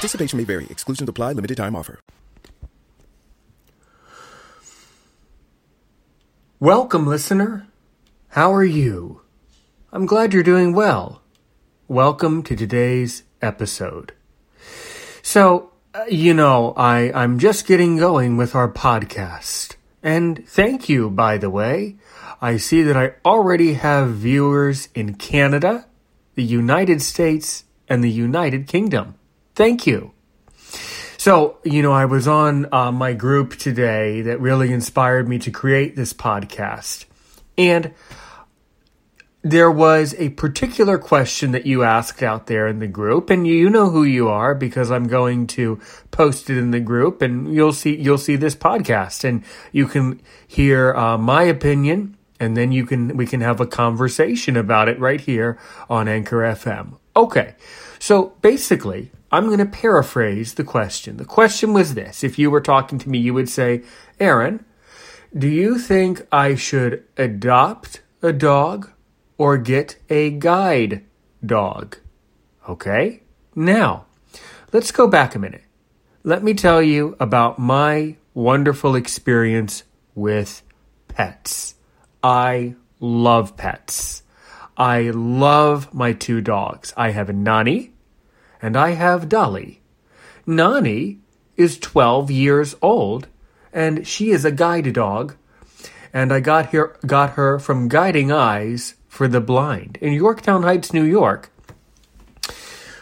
Participation may vary. Exclusions apply. Limited time offer. Welcome, listener. How are you? I'm glad you're doing well. Welcome to today's episode. So, uh, you know, I, I'm just getting going with our podcast. And thank you, by the way. I see that I already have viewers in Canada, the United States, and the United Kingdom. Thank you. So, you know, I was on uh, my group today that really inspired me to create this podcast. And there was a particular question that you asked out there in the group and you know who you are because I'm going to post it in the group and you'll see you'll see this podcast and you can hear uh, my opinion and then you can we can have a conversation about it right here on Anchor FM. Okay. So basically, I'm going to paraphrase the question. The question was this if you were talking to me, you would say, Aaron, do you think I should adopt a dog or get a guide dog? Okay? Now, let's go back a minute. Let me tell you about my wonderful experience with pets. I love pets. I love my two dogs. I have a Nani and I have Dolly. Nani is 12 years old and she is a guide dog and I got her got her from Guiding Eyes for the Blind in Yorktown Heights, New York.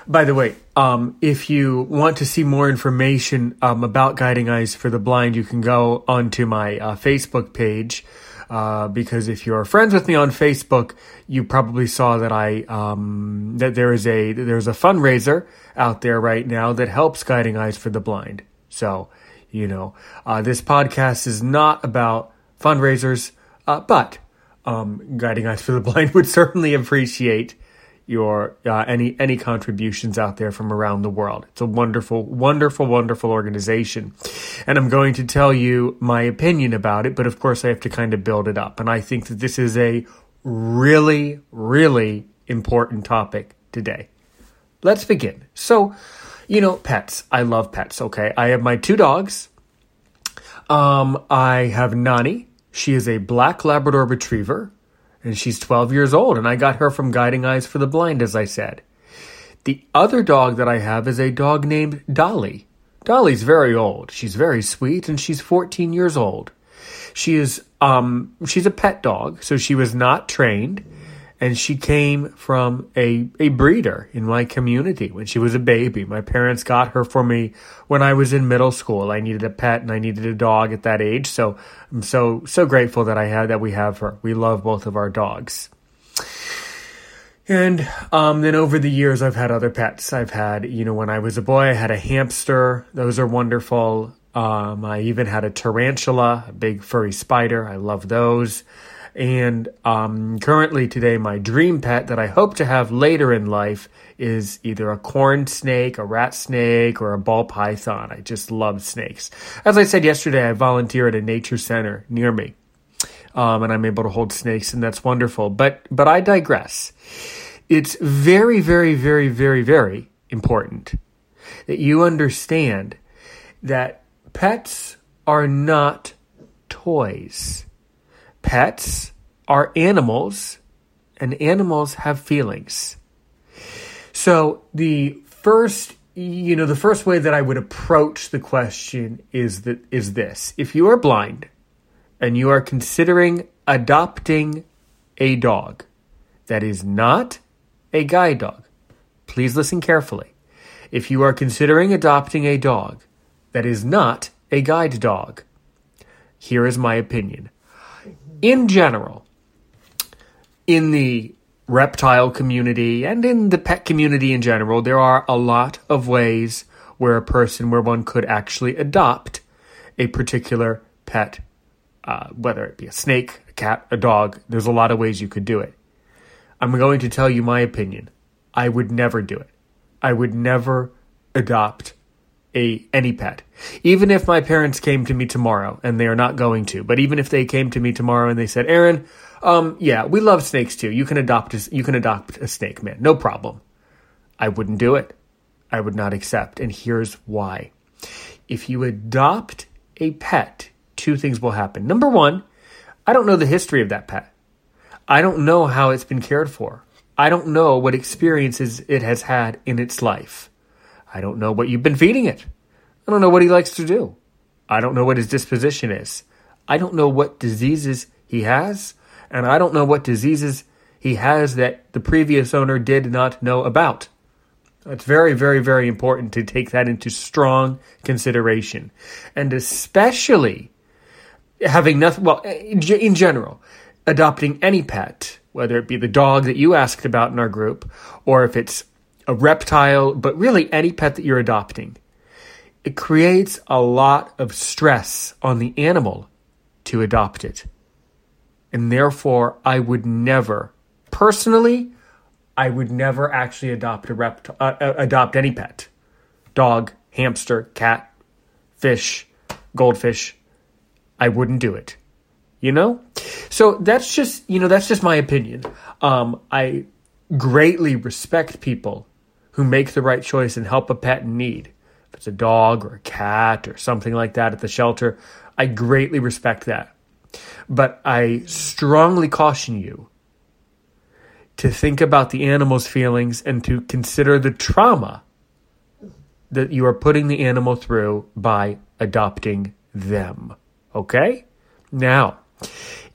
By the way, um, if you want to see more information um, about Guiding Eyes for the Blind, you can go onto my uh, Facebook page. Uh, because if you're friends with me on Facebook, you probably saw that I um, that there is a there's a fundraiser out there right now that helps Guiding Eyes for the Blind. So, you know, uh, this podcast is not about fundraisers, uh, but um, Guiding Eyes for the Blind would certainly appreciate your uh, any any contributions out there from around the world. It's a wonderful, wonderful, wonderful organization, and I'm going to tell you my opinion about it. But of course, I have to kind of build it up, and I think that this is a really, really important topic today. Let's begin. So, you know, pets. I love pets. Okay, I have my two dogs. Um, I have Nani. She is a black Labrador Retriever and she's 12 years old, and I got her from Guiding Eyes for the Blind, as I said. The other dog that I have is a dog named Dolly. Dolly's very old. She's very sweet, and she's 14 years old. She is, um, she's a pet dog, so she was not trained and she came from a, a breeder in my community when she was a baby. My parents got her for me when I was in middle school. I needed a pet and I needed a dog at that age, so I'm so so grateful that I had that we have her. We love both of our dogs. And um, then over the years, I've had other pets. I've had, you know, when I was a boy, I had a hamster. Those are wonderful. Um, I even had a tarantula, a big furry spider. I love those. And um, currently, today, my dream pet that I hope to have later in life is either a corn snake, a rat snake, or a ball python. I just love snakes. As I said yesterday, I volunteer at a nature center near me, um, and I'm able to hold snakes, and that's wonderful. But but I digress. It's very, very, very, very, very important that you understand that pets are not toys pets are animals and animals have feelings. So the first you know the first way that I would approach the question is that is this. If you are blind and you are considering adopting a dog that is not a guide dog, please listen carefully. If you are considering adopting a dog that is not a guide dog, here is my opinion in general, in the reptile community and in the pet community in general, there are a lot of ways where a person where one could actually adopt a particular pet, uh, whether it be a snake, a cat, a dog. There's a lot of ways you could do it. I'm going to tell you my opinion. I would never do it. I would never adopt a any pet. Even if my parents came to me tomorrow, and they are not going to, but even if they came to me tomorrow and they said, "Aaron, um, yeah, we love snakes too. You can adopt a, you can adopt a snake, man, no problem." I wouldn't do it. I would not accept, and here's why. If you adopt a pet, two things will happen. Number one, I don't know the history of that pet. I don't know how it's been cared for. I don't know what experiences it has had in its life. I don't know what you've been feeding it. I don't know what he likes to do. I don't know what his disposition is. I don't know what diseases he has, and I don't know what diseases he has that the previous owner did not know about. It's very, very, very important to take that into strong consideration. And especially having nothing, well, in general, adopting any pet, whether it be the dog that you asked about in our group, or if it's a reptile, but really any pet that you're adopting, it creates a lot of stress on the animal to adopt it. And therefore, I would never, personally, I would never actually adopt a rept- uh, uh, adopt any pet, dog, hamster, cat, fish, goldfish. I wouldn't do it. You know, so that's just you know that's just my opinion. Um, I greatly respect people who make the right choice and help a pet in need. If it's a dog or a cat or something like that at the shelter, I greatly respect that. But I strongly caution you to think about the animal's feelings and to consider the trauma that you are putting the animal through by adopting them. Okay? Now,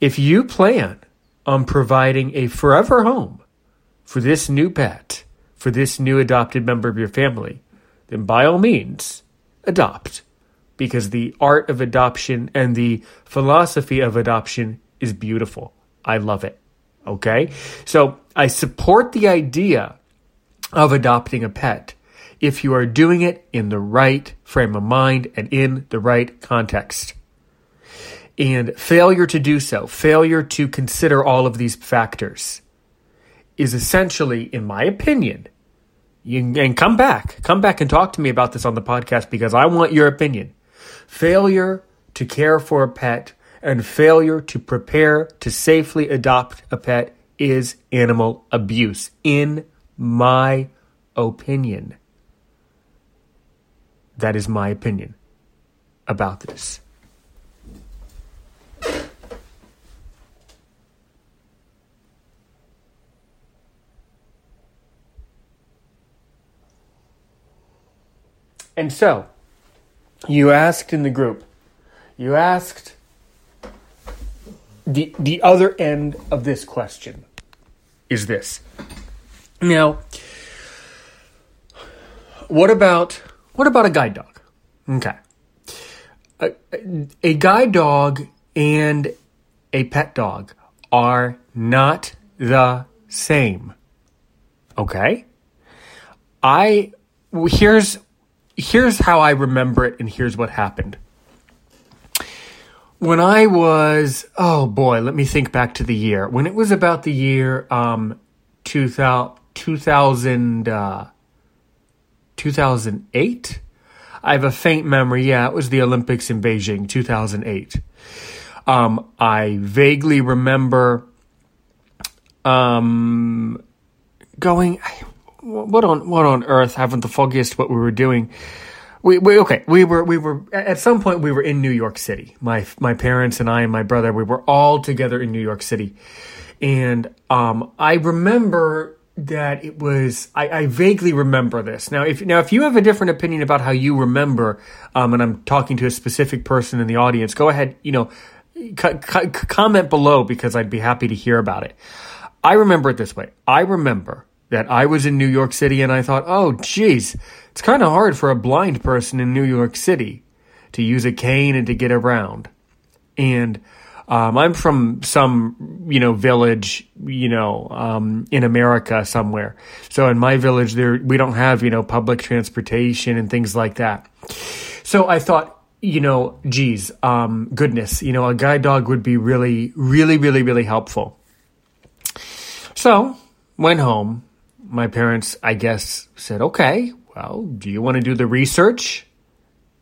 if you plan on providing a forever home for this new pet, for this new adopted member of your family, then by all means, adopt. Because the art of adoption and the philosophy of adoption is beautiful. I love it. Okay? So I support the idea of adopting a pet if you are doing it in the right frame of mind and in the right context. And failure to do so, failure to consider all of these factors, is essentially, in my opinion, you, and come back, come back and talk to me about this on the podcast because I want your opinion. Failure to care for a pet and failure to prepare to safely adopt a pet is animal abuse, in my opinion. That is my opinion about this. And so, you asked in the group, you asked the the other end of this question is this. Now, what about what about a guide dog? Okay. A, a guide dog and a pet dog are not the same. Okay? I here's here's how I remember it and here's what happened when I was, oh boy, let me think back to the year. When it was about the year um, 2000, 2000 uh, 2008, I have a faint memory. Yeah, it was the Olympics in Beijing, 2008. Um, I vaguely remember um, going, what on what on earth? Haven't the foggiest what we were doing we, we okay. We were we were at some point we were in New York City. My my parents and I and my brother we were all together in New York City, and um, I remember that it was I, I, vaguely remember this now if now if you have a different opinion about how you remember um, and i'm talking to a specific person in the audience go ahead you know comment below because i'd be happy to hear about it i remember it this way i remember that I was in New York City and I thought, oh, geez, it's kind of hard for a blind person in New York City to use a cane and to get around. And Um, I'm from some, you know, village, you know, um, in America somewhere. So in my village, there we don't have, you know, public transportation and things like that. So I thought, you know, geez, um, goodness, you know, a guide dog would be really, really, really, really helpful. So went home. My parents, I guess, said, okay, well, do you want to do the research?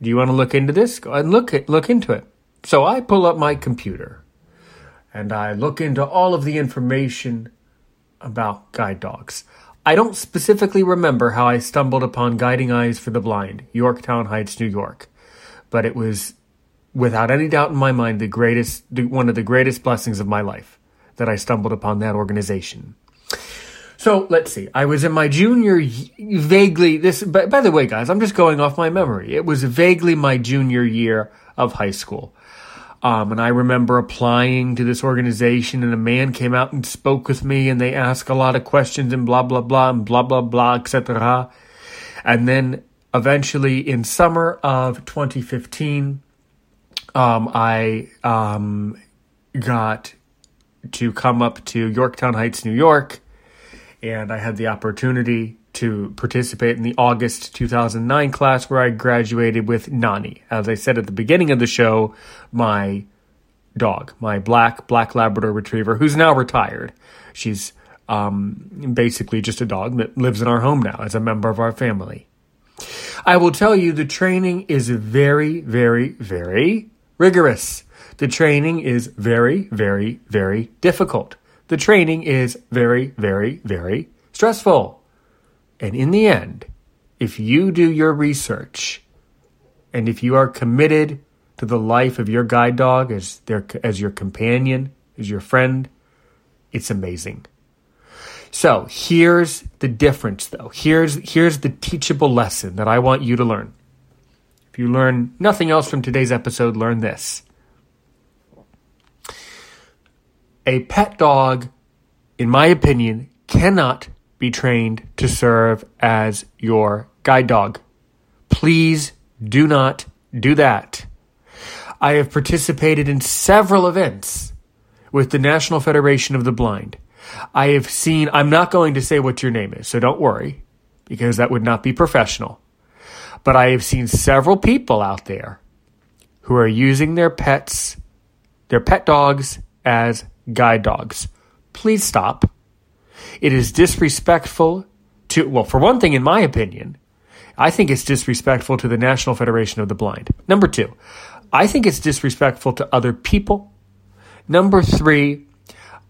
Do you want to look into this? Go and look, look into it. So I pull up my computer and I look into all of the information about guide dogs. I don't specifically remember how I stumbled upon Guiding Eyes for the Blind, Yorktown Heights, New York, but it was without any doubt in my mind the greatest one of the greatest blessings of my life that I stumbled upon that organization. So let's see. I was in my junior, vaguely this. By, by the way, guys, I'm just going off my memory. It was vaguely my junior year of high school. Um, and I remember applying to this organization, and a man came out and spoke with me, and they asked a lot of questions, and blah blah blah, and blah blah blah, etc. And then eventually, in summer of 2015, um, I um, got to come up to Yorktown Heights, New York, and I had the opportunity to participate in the August 2009 class where I graduated with Nani. As I said at the beginning of the show, my dog, my black black Labrador Retriever, who's now retired. She's um, basically just a dog that lives in our home now as a member of our family. I will tell you the training is very, very, very rigorous. The training is very, very, very difficult. The training is very, very, very stressful. And in the end, if you do your research and if you are committed to the life of your guide dog as their as your companion, as your friend, it's amazing. So, here's the difference though. Here's here's the teachable lesson that I want you to learn. If you learn nothing else from today's episode, learn this. A pet dog, in my opinion, cannot be trained to serve as your guide dog. Please do not do that. I have participated in several events with the National Federation of the Blind. I have seen, I'm not going to say what your name is, so don't worry, because that would not be professional. But I have seen several people out there who are using their pets, their pet dogs, as guide dogs. Please stop. It is disrespectful to, well, for one thing, in my opinion, I think it's disrespectful to the National Federation of the Blind. Number two, I think it's disrespectful to other people. Number three,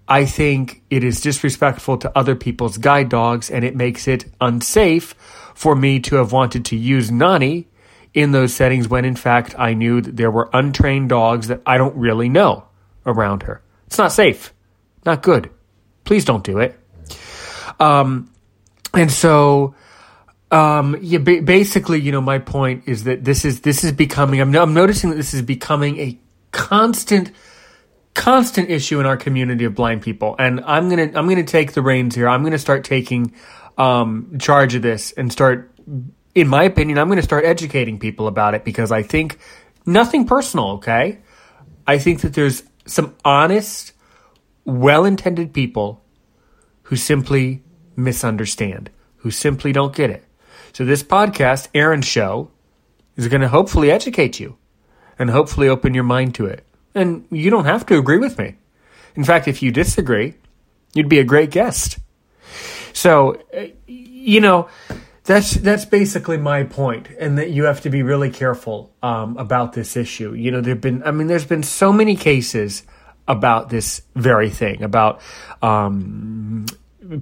I think it is disrespectful to other people's guide dogs and it makes it unsafe for me to have wanted to use Nani in those settings when in fact I knew that there were untrained dogs that I don't really know around her. It's not safe. Not good. Please don't do it. Um, and so, um, yeah, ba- basically, you know, my point is that this is this is becoming. I'm, I'm noticing that this is becoming a constant, constant issue in our community of blind people. And I'm gonna I'm gonna take the reins here. I'm gonna start taking um, charge of this and start. In my opinion, I'm going to start educating people about it because I think nothing personal. Okay, I think that there's some honest, well-intended people who simply misunderstand, who simply don't get it. So this podcast, Aaron's show, is going to hopefully educate you and hopefully open your mind to it. And you don't have to agree with me. In fact, if you disagree, you'd be a great guest. So, uh, you know, that's that's basically my point, and that you have to be really careful um, about this issue. You know, there've been, I mean, there's been so many cases about this very thing about um,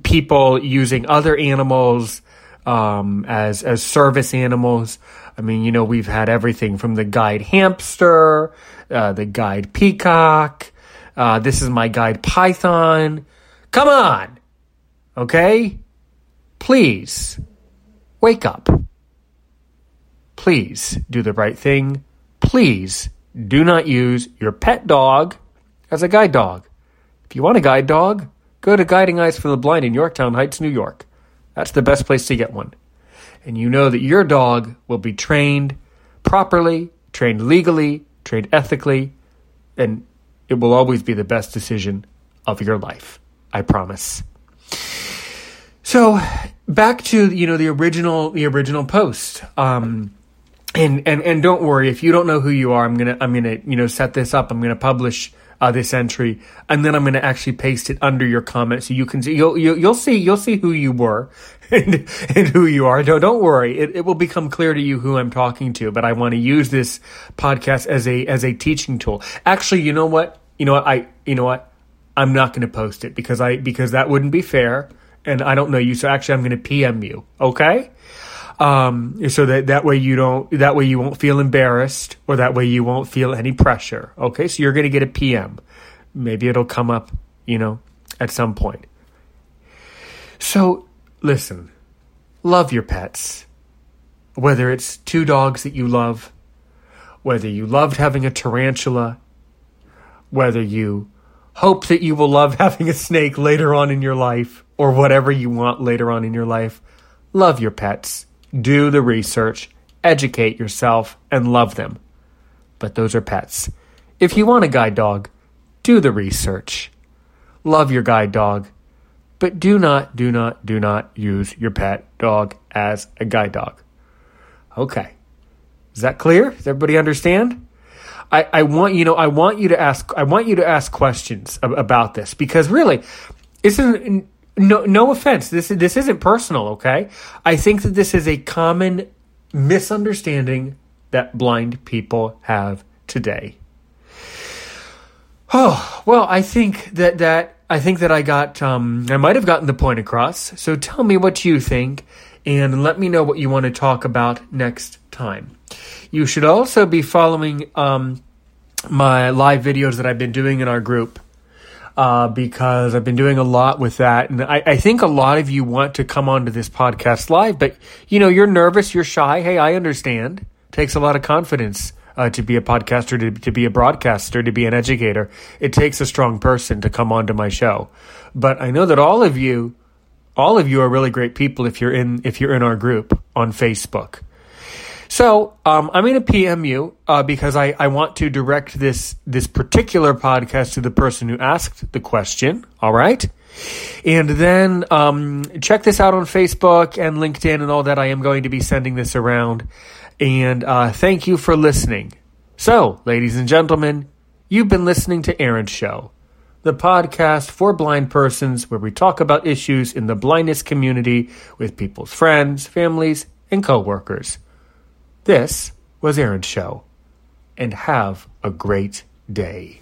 people using other animals um, as as service animals. I mean, you know, we've had everything from the guide hamster, uh, the guide peacock. Uh, this is my guide python. Come on, okay? Please wake up. Please do the right thing. Please do not use your pet dog as a guide dog. If you want a guide dog, Go to Guiding Eyes for the Blind in Yorktown Heights, New York. That's the best place to get one. And you know that your dog will be trained properly, trained legally, trained ethically, and it will always be the best decision of your life. I promise. So back to you know the original the original post. Um, and and and don't worry if you don't know who you are. I'm gonna I'm gonna you know set this up. I'm gonna publish uh, this entry, and then I'm going to actually paste it under your comment so you can see. You'll you'll, you'll see you'll see who you were and and who you are. Don't don't worry. It it will become clear to you who I'm talking to. But I want to use this podcast as a as a teaching tool. Actually, you know what? You know what? I you know what? I'm not going to post it because I because that wouldn't be fair, and I don't know you. So actually, I'm going to PM you. Okay. Um, so that that way you don't that way you won't feel embarrassed or that way you won't feel any pressure. Okay, so you're going to get a PM. Maybe it'll come up, you know, at some point. So listen, love your pets. Whether it's two dogs that you love, whether you loved having a tarantula, whether you hope that you will love having a snake later on in your life, or whatever you want later on in your life, love your pets do the research, educate yourself, and love them. But those are pets. If you want a guide dog, do the research. Love your guide dog, but do not, do not, do not use your pet dog as a guide dog. Okay. Is that clear? Does everybody understand? I, I want you know I want you to ask I want you to ask questions about this because really, isn't no no offense. This this isn't personal okay? I think that this is a common misunderstanding that blind people have today. Oh well i think that that i think that i got um i might have gotten the point across. So tell me what you think and let me know what you want to talk about next time. You should also be following um my live videos that i've been doing in our group uh, because I've been doing a lot with that. And I, I, think a lot of you want to come onto this podcast live, but you know, you're nervous, you're shy. Hey, I understand. It takes a lot of confidence uh, to be a podcaster, to, to be a broadcaster, to be an educator. It takes a strong person to come onto my show. But I know that all of you, all of you are really great people if you're in if you're in our group on Facebook. So um, I'm going to PM you uh, because I, I want to direct this this particular podcast to the person who asked the question. All right. And then um, check this out on Facebook and LinkedIn and all that. I am going to be sending this around. And uh, thank you for listening. So, ladies and gentlemen, you've been listening to Aaron's Show, the podcast for blind persons where we talk about issues in the blindness community with people's friends, families, and coworkers. This was Aaron's show, and have a great day.